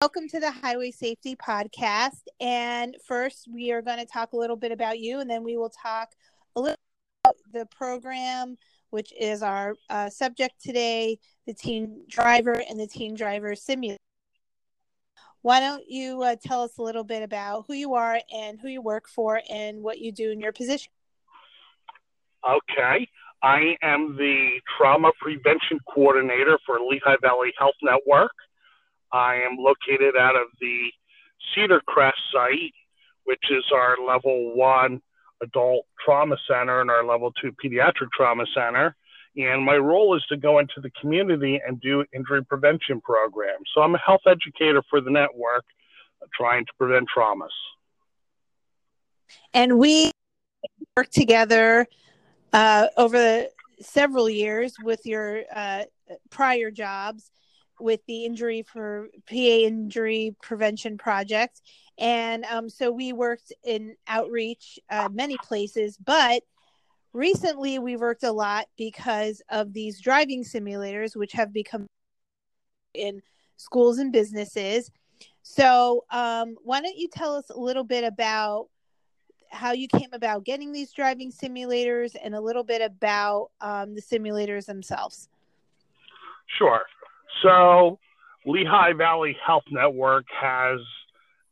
Welcome to the Highway Safety Podcast. And first, we are going to talk a little bit about you, and then we will talk a little about the program, which is our uh, subject today the Teen Driver and the Teen Driver Simulator. Why don't you uh, tell us a little bit about who you are and who you work for and what you do in your position? Okay. I am the trauma prevention coordinator for Lehigh Valley Health Network. I am located out of the Cedar Crest site, which is our level one adult trauma center and our level two pediatric trauma center. And my role is to go into the community and do injury prevention programs. So I'm a health educator for the network trying to prevent traumas. And we work together uh, over several years with your uh, prior jobs with the injury for PA injury prevention project. And um, so we worked in outreach uh, many places, but recently we worked a lot because of these driving simulators, which have become in schools and businesses. So, um, why don't you tell us a little bit about how you came about getting these driving simulators and a little bit about um, the simulators themselves? Sure. So, Lehigh Valley Health Network has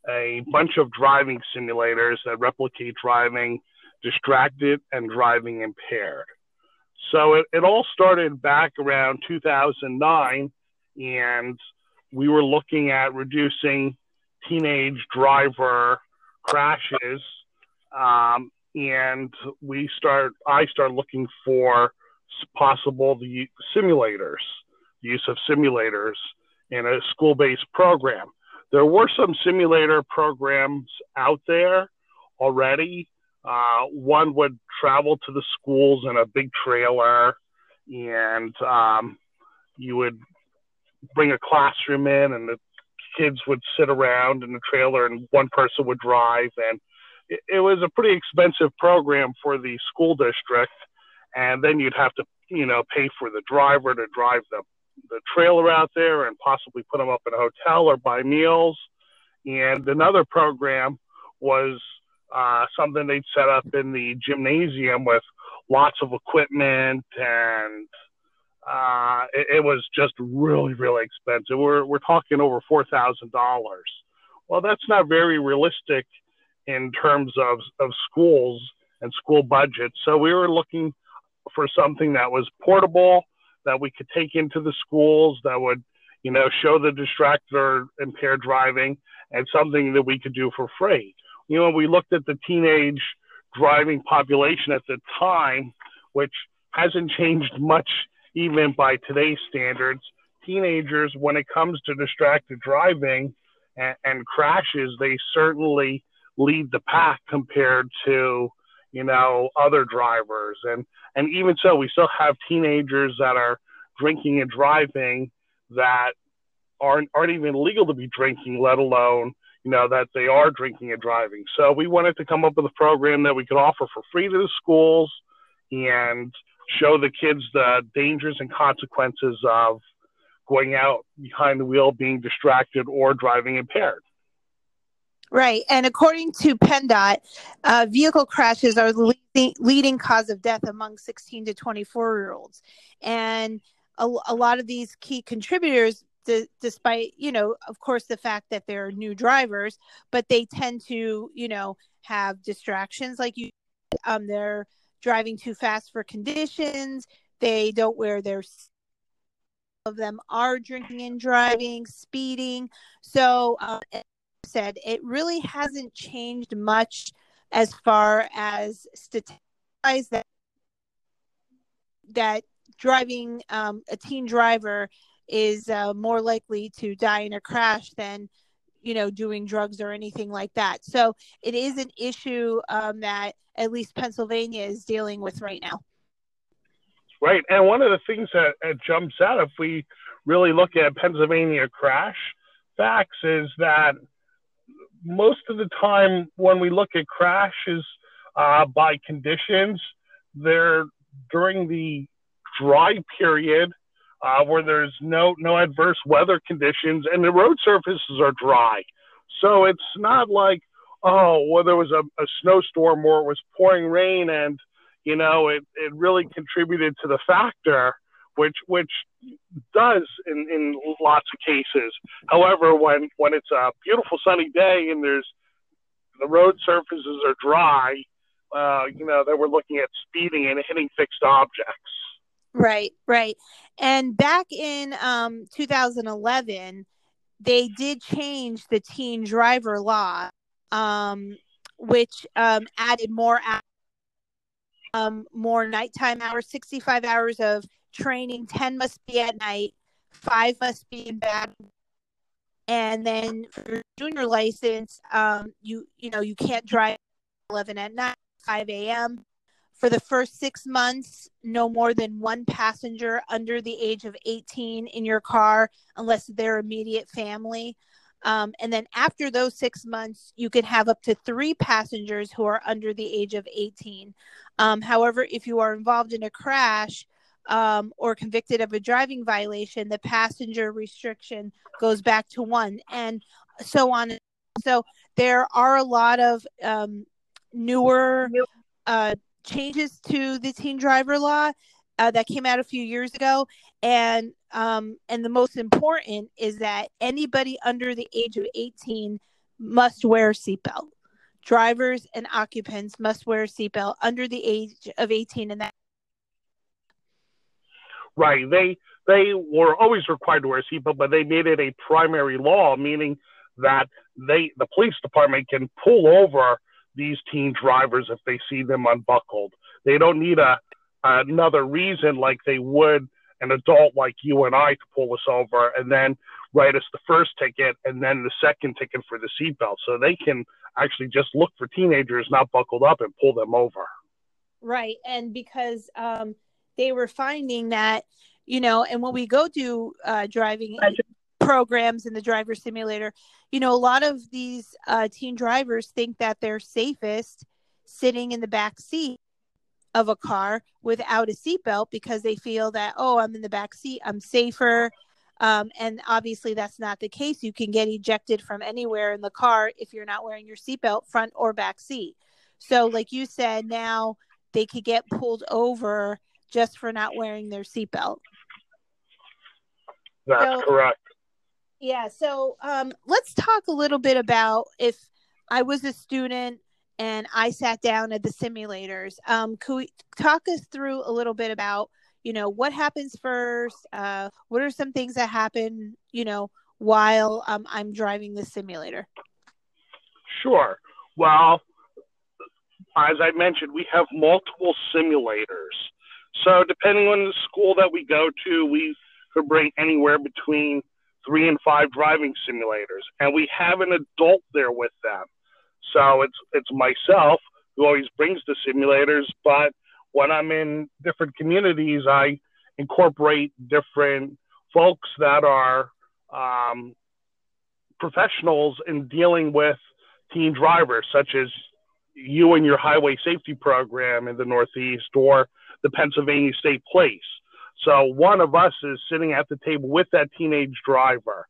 a bunch of driving simulators that replicate driving distracted and driving impaired. So it, it all started back around 2009, and we were looking at reducing teenage driver crashes. Um, and we start, I started looking for possible the simulators use of simulators in a school based program. There were some simulator programs out there already. Uh, one would travel to the schools in a big trailer, and um, you would bring a classroom in, and the kids would sit around in the trailer, and one person would drive. And it, it was a pretty expensive program for the school district. And then you'd have to, you know, pay for the driver to drive the the trailer out there and possibly put them up in a hotel or buy meals. And another program was uh, something they'd set up in the gymnasium with lots of equipment and uh, it, it, was just really, really expensive. We're, we're talking over $4,000. Well, that's not very realistic in terms of, of schools and school budgets. So we were looking for something that was portable that we could take into the schools that would, you know, show the distracted or impaired driving and something that we could do for free. You know, we looked at the teenage driving population at the time, which hasn't changed much even by today's standards. Teenagers, when it comes to distracted driving and, and crashes, they certainly lead the pack compared to you know, other drivers. And, and even so, we still have teenagers that are drinking and driving that aren't, aren't even legal to be drinking, let alone, you know, that they are drinking and driving. So we wanted to come up with a program that we could offer for free to the schools and show the kids the dangers and consequences of going out behind the wheel, being distracted, or driving impaired. Right. And according to PennDOT, uh, vehicle crashes are the leading, leading cause of death among 16 to 24 year olds. And a, a lot of these key contributors, d- despite, you know, of course, the fact that they're new drivers, but they tend to, you know, have distractions like you, um, they're driving too fast for conditions. They don't wear their of them are drinking and driving, speeding. So, uh, said, it really hasn't changed much as far as statistics that that driving um, a teen driver is uh, more likely to die in a crash than you know doing drugs or anything like that. So it is an issue um, that at least pennsylvania is dealing with right now. Right. And one of the things that, that jumps out if we really look at pennsylvania crash facts is that most of the time when we look at crashes uh, by conditions, they're during the dry period uh, where there's no no adverse weather conditions and the road surfaces are dry. So it's not like oh well there was a, a snowstorm or it was pouring rain and you know it, it really contributed to the factor which which does in, in lots of cases. However, when when it's a beautiful sunny day and there's the road surfaces are dry, uh, you know, that we're looking at speeding and hitting fixed objects. Right, right. And back in um, 2011, they did change the teen driver law, um, which um, added more um, more nighttime hours, 65 hours of training. 10 must be at night, five must be in bed. And then for junior license, um, you you know you can't drive 11 at night, 5 a.m. For the first six months, no more than one passenger under the age of 18 in your car, unless they're immediate family. Um, and then after those six months, you can have up to three passengers who are under the age of 18. Um, however, if you are involved in a crash um, or convicted of a driving violation, the passenger restriction goes back to one, and so on. So there are a lot of um, newer uh, changes to the teen driver law uh, that came out a few years ago, and um, and the most important is that anybody under the age of 18 must wear a seatbelt. Drivers and occupants must wear a seatbelt under the age of 18, and that. Right. They they were always required to wear a seatbelt, but they made it a primary law, meaning that they the police department can pull over these teen drivers if they see them unbuckled. They don't need a another reason like they would an adult like you and I to pull us over and then write us the first ticket and then the second ticket for the seatbelt. So they can actually just look for teenagers not buckled up and pull them over. Right. And because um, they were finding that, you know, and when we go do uh, driving programs in the driver simulator, you know, a lot of these uh, teen drivers think that they're safest sitting in the back seat of a car without a seatbelt because they feel that, oh, I'm in the back seat, I'm safer. Um, and obviously, that's not the case. You can get ejected from anywhere in the car if you're not wearing your seatbelt, front or back seat. So, like you said, now they could get pulled over just for not wearing their seatbelt. That's so, correct. Yeah. So, um, let's talk a little bit about if I was a student and I sat down at the simulators. Um, could we talk us through a little bit about, you know, what happens first? Uh, what are some things that happen, you know, while um, I'm driving the simulator? Sure. Well, as I mentioned, we have multiple simulators. So depending on the school that we go to, we could bring anywhere between three and five driving simulators, and we have an adult there with them. So it's it's myself who always brings the simulators, but when I'm in different communities, I incorporate different folks that are um, professionals in dealing with teen drivers, such as you and your highway safety program in the Northeast or the Pennsylvania State Police. So one of us is sitting at the table with that teenage driver.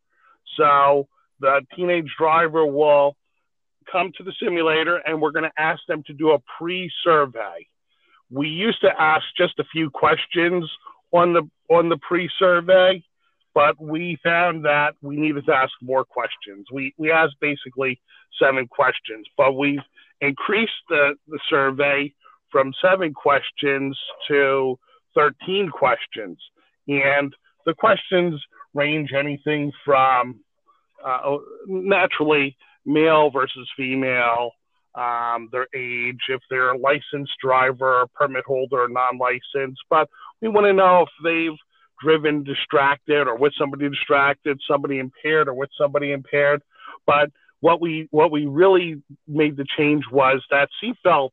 So the teenage driver will come to the simulator and we're going to ask them to do a pre survey. We used to ask just a few questions on the on the pre survey, but we found that we needed to ask more questions. We we asked basically seven questions, but we've increased the, the survey from seven questions to 13 questions. And the questions range anything from uh, naturally male versus female, um, their age, if they're a licensed driver, permit holder, or non-licensed. But we want to know if they've driven distracted or with somebody distracted, somebody impaired or with somebody impaired. But what we what we really made the change was that seatbelt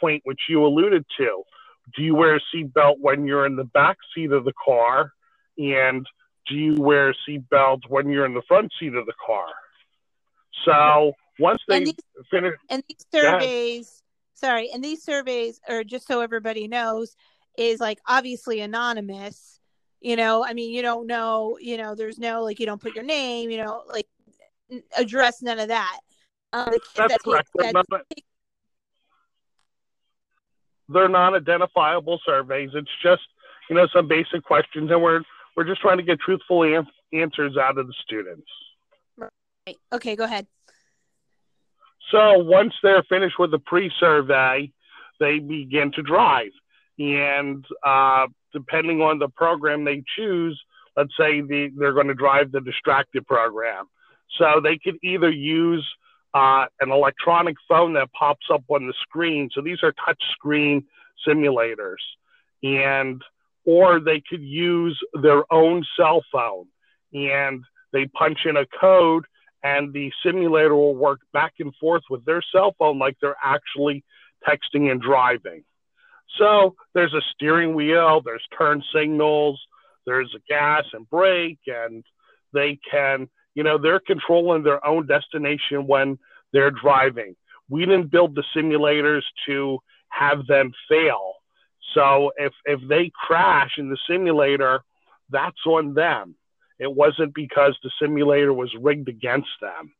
point, which you alluded to. Do you wear a seatbelt when you're in the back seat of the car? And do you wear a seatbelt when you're in the front seat of the car? So once they and these, finish, and these surveys, sorry, and these surveys are just so everybody knows is like obviously anonymous. you know i mean you don't know you know there's no like you don't put your name you know like address none of that um, that's that correct take, they're, not, they're non-identifiable surveys it's just you know some basic questions and we're we're just trying to get truthful an- answers out of the students right. okay go ahead so once they're finished with the pre-survey they begin to drive and uh, depending on the program they choose, let's say the, they're going to drive the distracted program. So they could either use uh, an electronic phone that pops up on the screen. So these are touch screen simulators. And or they could use their own cell phone and they punch in a code and the simulator will work back and forth with their cell phone like they're actually texting and driving. So there's a steering wheel, there's turn signals, there's a gas and brake, and they can, you know, they're controlling their own destination when they're driving. We didn't build the simulators to have them fail. So if if they crash in the simulator, that's on them. It wasn't because the simulator was rigged against them.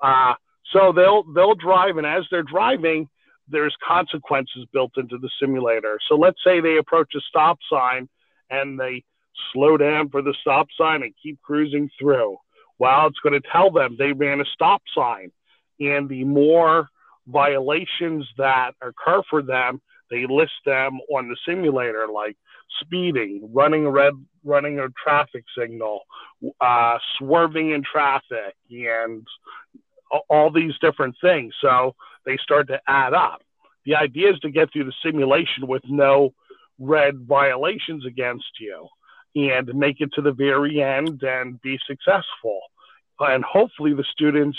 Uh, so they'll they'll drive, and as they're driving, there's consequences built into the simulator. So let's say they approach a stop sign and they slow down for the stop sign and keep cruising through. Well, it's going to tell them they ran a stop sign. And the more violations that occur for them, they list them on the simulator, like speeding, running a red, running a traffic signal, uh, swerving in traffic, and all these different things. So they start to add up. The idea is to get through the simulation with no red violations against you and make it to the very end and be successful. And hopefully the students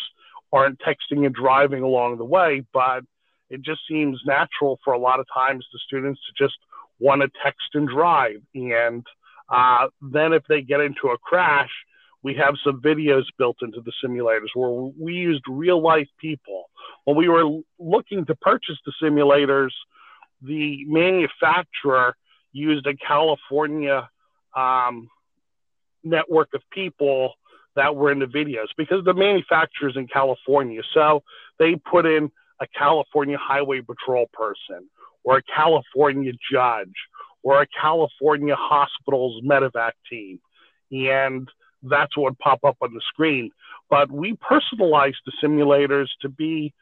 aren't texting and driving along the way, but it just seems natural for a lot of times the students to just want to text and drive. And uh, then if they get into a crash, we have some videos built into the simulators where we used real life people. When we were looking to purchase the simulators, the manufacturer used a California um, network of people that were in the videos because the manufacturer's in California. So they put in a California Highway Patrol person or a California judge or a California hospital's medevac team. And that's what would pop up on the screen. But we personalized the simulators to be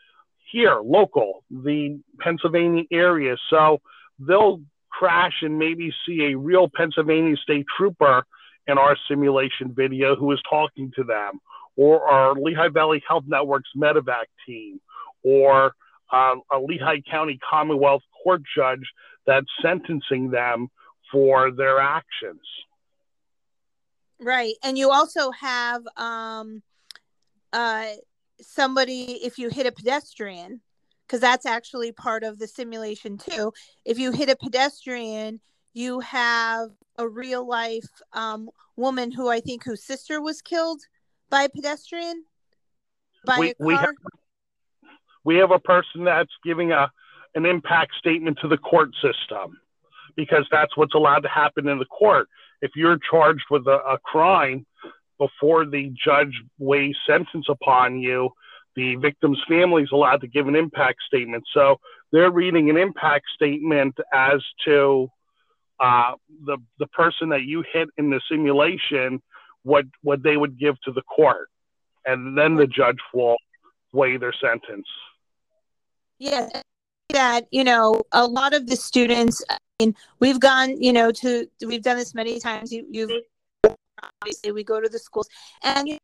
here, local, the Pennsylvania area. So they'll crash and maybe see a real Pennsylvania state trooper in our simulation video who is talking to them, or our Lehigh Valley Health Network's medevac team, or uh, a Lehigh County Commonwealth Court judge that's sentencing them for their actions. Right. And you also have um uh somebody if you hit a pedestrian because that's actually part of the simulation too. If you hit a pedestrian, you have a real life um, woman who I think whose sister was killed by a pedestrian by we, a car. We have, we have a person that's giving a an impact statement to the court system because that's what's allowed to happen in the court if you're charged with a, a crime before the judge weighs sentence upon you, the victim's family is allowed to give an impact statement. So they're reading an impact statement as to uh, the the person that you hit in the simulation, what what they would give to the court, and then the judge will weigh their sentence. Yeah, that you know a lot of the students mean, we've gone, you know, to we've done this many times. You, you've obviously we go to the schools and you know,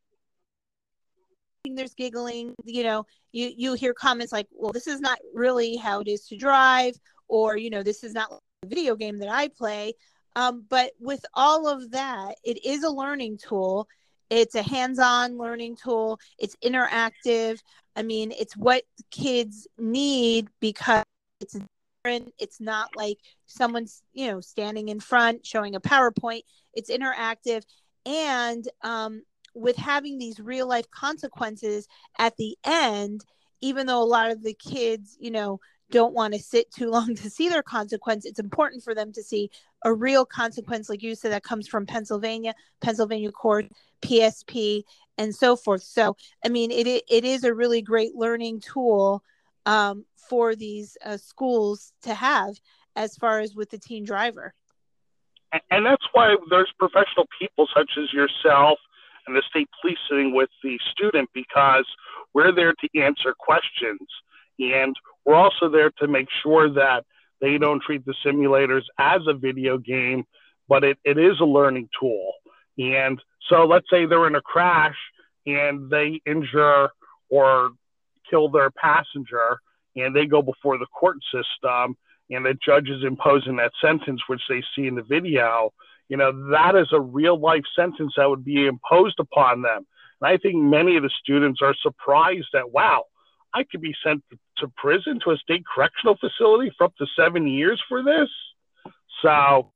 there's giggling. You know, you you hear comments like, "Well, this is not really how it is to drive," or you know, "This is not a video game that I play." Um, but with all of that, it is a learning tool. It's a hands-on learning tool. It's interactive. I mean, it's what kids need because it's different, it's not like someone's you know standing in front showing a powerpoint it's interactive and um, with having these real life consequences at the end even though a lot of the kids you know don't want to sit too long to see their consequence it's important for them to see a real consequence like you said that comes from pennsylvania pennsylvania court psp and so forth. So i mean it, it is a really great learning tool um, for these uh, schools to have as far as with the teen driver. And that's why there's professional people such as yourself and the state police sitting with the student because we're there to answer questions and we're also there to make sure that they don't treat the simulators as a video game, but it, it is a learning tool. And so let's say they're in a crash and they injure or kill their passenger and they go before the court system and the judge is imposing that sentence, which they see in the video, you know, that is a real life sentence that would be imposed upon them. And I think many of the students are surprised that, wow, I could be sent to prison to a state correctional facility for up to seven years for this. So,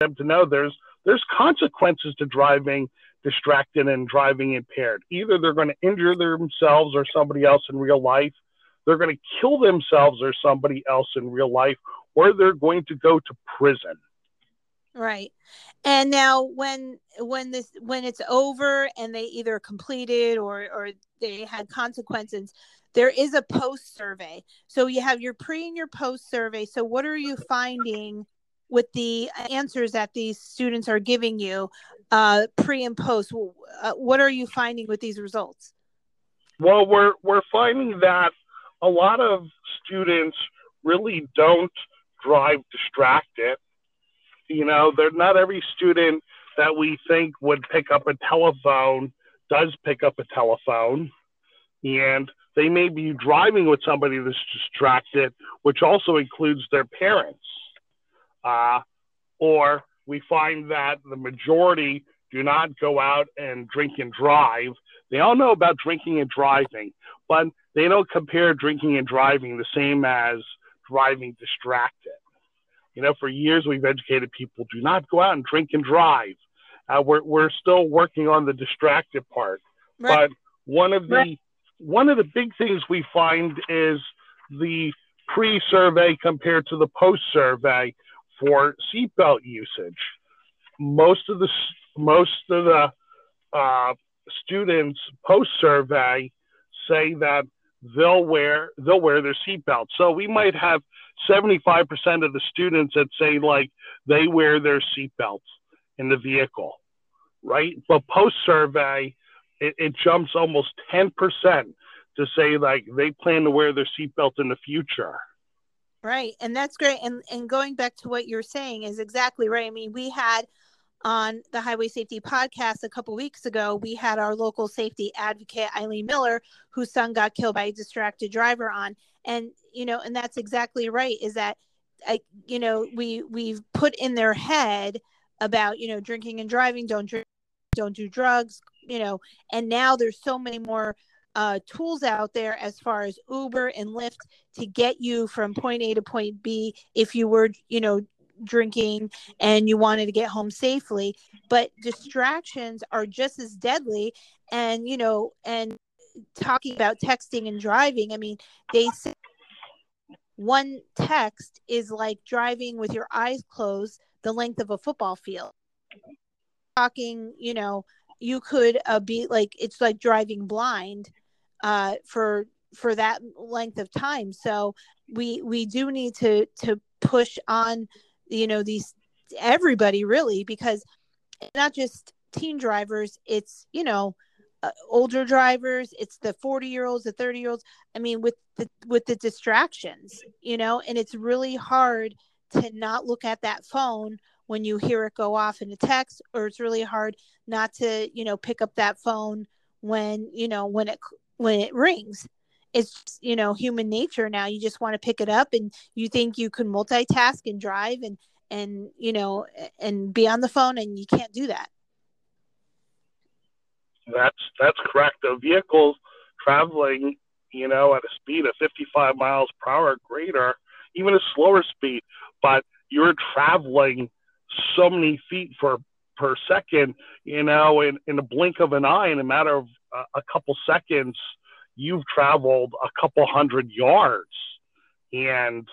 them to know there's there's consequences to driving distracted and driving impaired. Either they're going to injure themselves or somebody else in real life, they're going to kill themselves or somebody else in real life, or they're going to go to prison. Right. And now when when this when it's over and they either completed or or they had consequences, there is a post survey. So you have your pre and your post survey. So what are you finding with the answers that these students are giving you uh, pre and post? Uh, what are you finding with these results? Well, we're we're finding that a lot of students really don't drive distracted you know, they're not every student that we think would pick up a telephone does pick up a telephone. And they may be driving with somebody that's distracted, which also includes their parents. Uh, or we find that the majority do not go out and drink and drive. They all know about drinking and driving, but they don't compare drinking and driving the same as driving distracted. You know, for years we've educated people do not go out and drink and drive. Uh, we're we're still working on the distracted part, right. but one of the right. one of the big things we find is the pre-survey compared to the post-survey for seatbelt usage. Most of the most of the uh, students post-survey say that they'll wear they'll wear their seatbelt. So we might have 75% of the students that say like they wear their seatbelts in the vehicle, right? But post survey, it, it, jumps almost 10% to say like they plan to wear their seatbelt in the future. Right. And that's great. And and going back to what you're saying is exactly right. I mean, we had on the Highway Safety Podcast a couple weeks ago, we had our local safety advocate, Eileen Miller, whose son got killed by a distracted driver on. And, you know, and that's exactly right, is that, I, you know, we, we've put in their head about, you know, drinking and driving, don't drink, don't do drugs, you know, and now there's so many more uh, tools out there as far as Uber and Lyft to get you from point A to point B if you were, you know, drinking and you wanted to get home safely but distractions are just as deadly. And you know and talking about texting and driving i mean they say one text is like driving with your eyes closed the length of a football field. Talking you know you could uh, be like it's like driving blind uh, for for that length of time. So we we do need to to push on you know these everybody really because not just teen drivers it's you know uh, older drivers it's the 40 year olds the 30 year olds i mean with the with the distractions you know and it's really hard to not look at that phone when you hear it go off in a text or it's really hard not to you know pick up that phone when you know when it when it rings it's you know human nature now. You just want to pick it up and you think you can multitask and drive and and you know and be on the phone and you can't do that. That's that's correct. The vehicle traveling you know at a speed of 55 miles per hour greater even a slower speed but you're traveling so many feet for per second you know in, in a blink of an eye in a matter of uh, a couple seconds you've traveled a couple hundred yards. and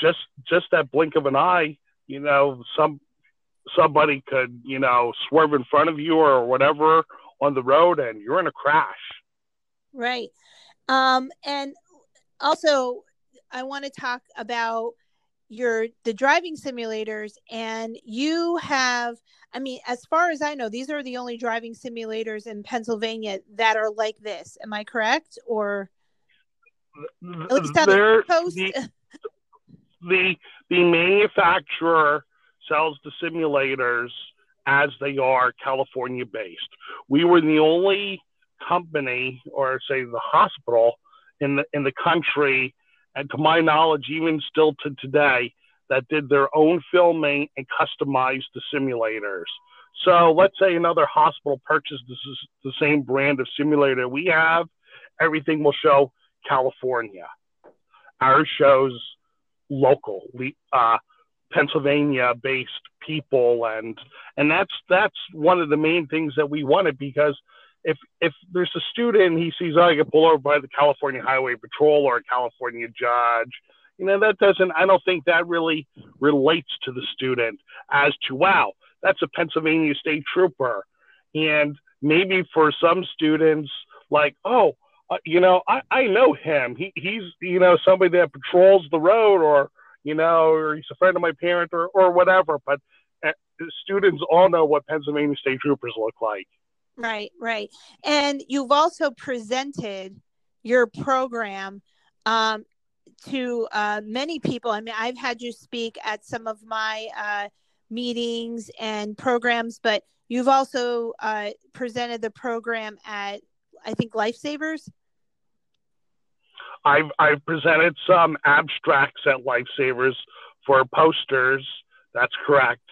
just just that blink of an eye, you know, some somebody could, you know, swerve in front of you or whatever on the road and you're in a crash. Right. Um, and also, I want to talk about your the driving simulators and you have i mean as far as i know these are the only driving simulators in pennsylvania that are like this. Am i correct? Or at least on the, the, the the manufacturer sells the simulators as they are California based. We were the only company, or say the hospital in the in the country, and to my knowledge, even still to today, that did their own filming and customized the simulators. So let's say another hospital purchased the same brand of simulator we have, everything will show California. Ours shows local, uh, Pennsylvania-based people, and and that's that's one of the main things that we wanted because if if there's a student he sees oh, I get pulled over by the California Highway Patrol or a California judge, you know that doesn't I don't think that really relates to the student as to wow that's a Pennsylvania State Trooper, and maybe for some students like oh uh, you know I, I know him he he's you know somebody that patrols the road or you know, or he's a friend of my parent or, or whatever. But uh, students all know what Pennsylvania State Troopers look like. Right, right. And you've also presented your program um, to uh, many people. I mean, I've had you speak at some of my uh, meetings and programs, but you've also uh, presented the program at, I think, Lifesavers. I've I've presented some abstracts at Lifesavers for posters. That's correct,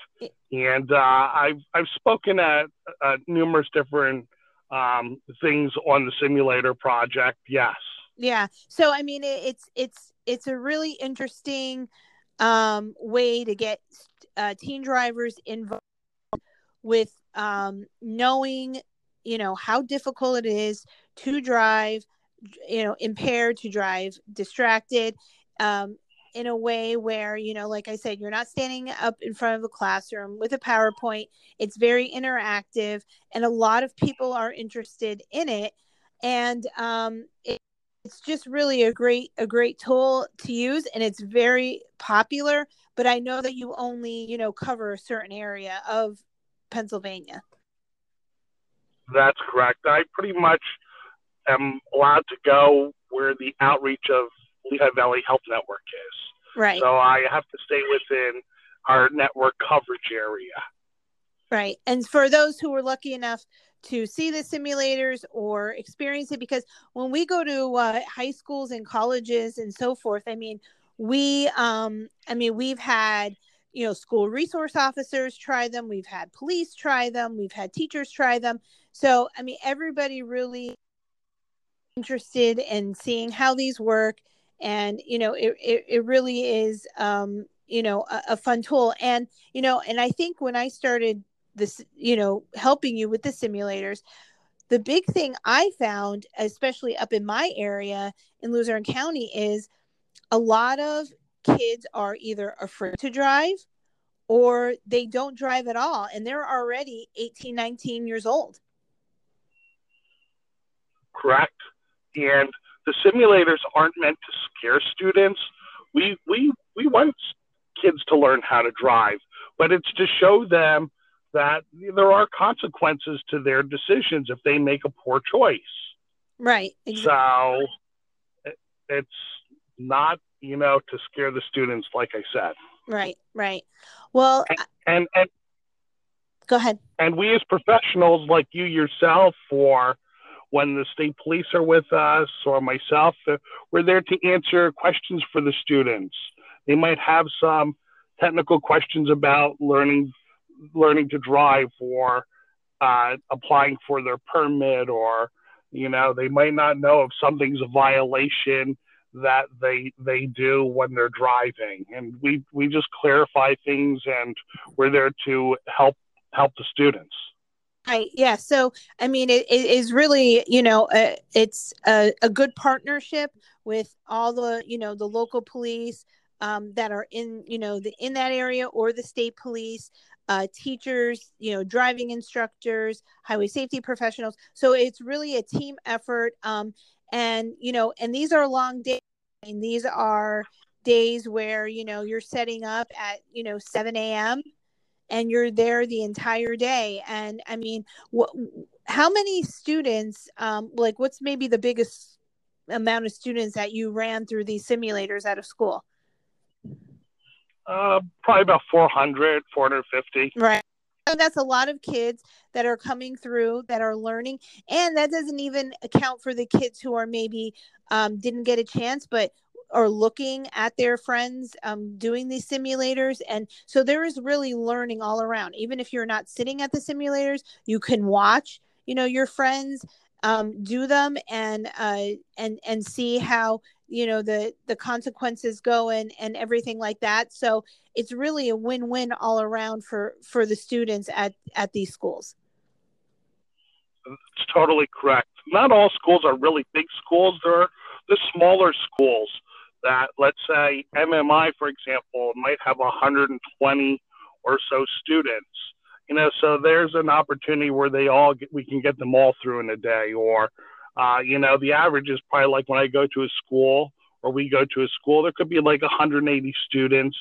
and uh, I've I've spoken at uh, numerous different um, things on the simulator project. Yes. Yeah. So I mean, it, it's it's it's a really interesting um, way to get uh, teen drivers involved with um, knowing, you know, how difficult it is to drive you know impaired to drive distracted um, in a way where you know like i said you're not standing up in front of a classroom with a powerpoint. It's very interactive and a lot of people are interested in it. And um, it, it's just really a great a great tool to use and it's very popular but i know that you only you know cover a certain area of pennsylvania. That's correct. I pretty much am allowed to go where the outreach of Lehigh Valley Health Network is. Right. So I have to stay within our network coverage area. Right. And for those who were lucky enough to see the simulators or experience it, because when we go to uh, high schools and colleges and so forth, I mean, we, um, I mean, we've had, you know, school resource officers try them, we've had police try them, we've had teachers try them. So, I mean, everybody really interested in seeing how these work and you know it, it, it really is um you know a, a, fun tool. And you know and i think when i started this you know helping you with the simulators the big thing i found especially up in my area in luzerne county is a lot of kids are either afraid to drive or they don't drive at all and they're already 18 19 years old. Correct. And the simulators aren't meant to scare students. We we we want kids to learn how to drive, but it's to show them that there are consequences to their decisions if they make a poor choice. Right. Exactly. So it's not, you know, to scare the students, like I said. Right. Right. Well, and, and, and go ahead. And we as professionals, like you yourself, for when the state police are with us or myself, uh, we're there to answer questions for the students. They might have some technical questions about learning learning to drive or uh, applying for their permit or you know they might not know if something's a violation that they they do when they're driving and we we just clarify things and we're there to help help the students Right. Yeah. So, I mean, it, it is really, you know, it's a, a, good partnership with all the, you know, the local police um, that are in, you know, the in that area or the state police, uh, teachers, you know, driving instructors, highway safety professionals. So it's really a team effort. Um, and you know, and these are long days. And these are days where you know you're setting up at you know 7 a.m and you're there the entire day and i mean what how many students um like what's maybe the biggest amount of students that you ran through these simulators at a school? Uh probably about 400 450 right. And that's a lot of kids that are coming through that are learning and that doesn't even account for the kids who are maybe um, didn't get a chance but are looking at their friends um, doing these simulators and so there is really learning all around. Even if you're not sitting at the simulators you can watch you know your friends um, do them and uh, and and see how you know the the consequences go and and everything like that. So it's really a win-win all around for for the students at at these schools. It's totally correct. Not all schools are really big schools. There are the smaller schools that, let's say, MMI, for example, might have 120 or so students. You know, so there's an opportunity where they all get, we can get them all through in a day. Or, uh, you know, the average is probably like when I go to a school or we go to a school, there could be like 180 students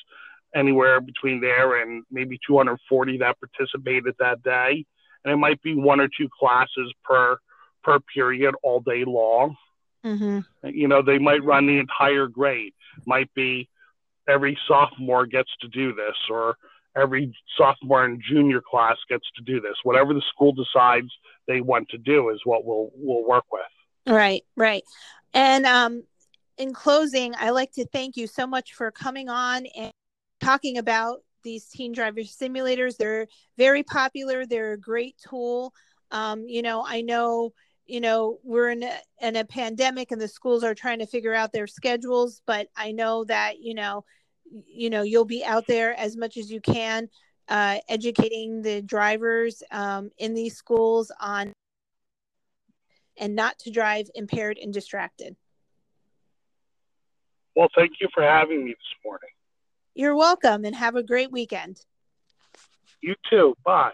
anywhere between there and maybe 240 that participated that day. And it might be one or two classes per per period all day long. Mm-hmm. You know, they might run the entire grade. Might be every sophomore gets to do this, or every sophomore and junior class gets to do this. Whatever the school decides they want to do is what we'll we'll work with. Right, right. And um, in closing, I like to thank you so much for coming on and talking about these teen driver simulators. They're very popular. They're a great tool. Um, you know, I know you know we're in a, in a pandemic and the schools are trying to figure out their schedules but i know that you know you know you'll be out there as much as you can uh, educating the drivers um, in these schools on and not to drive impaired and distracted. Well thank you for having me this morning. You're welcome and have a great weekend. You too. Bye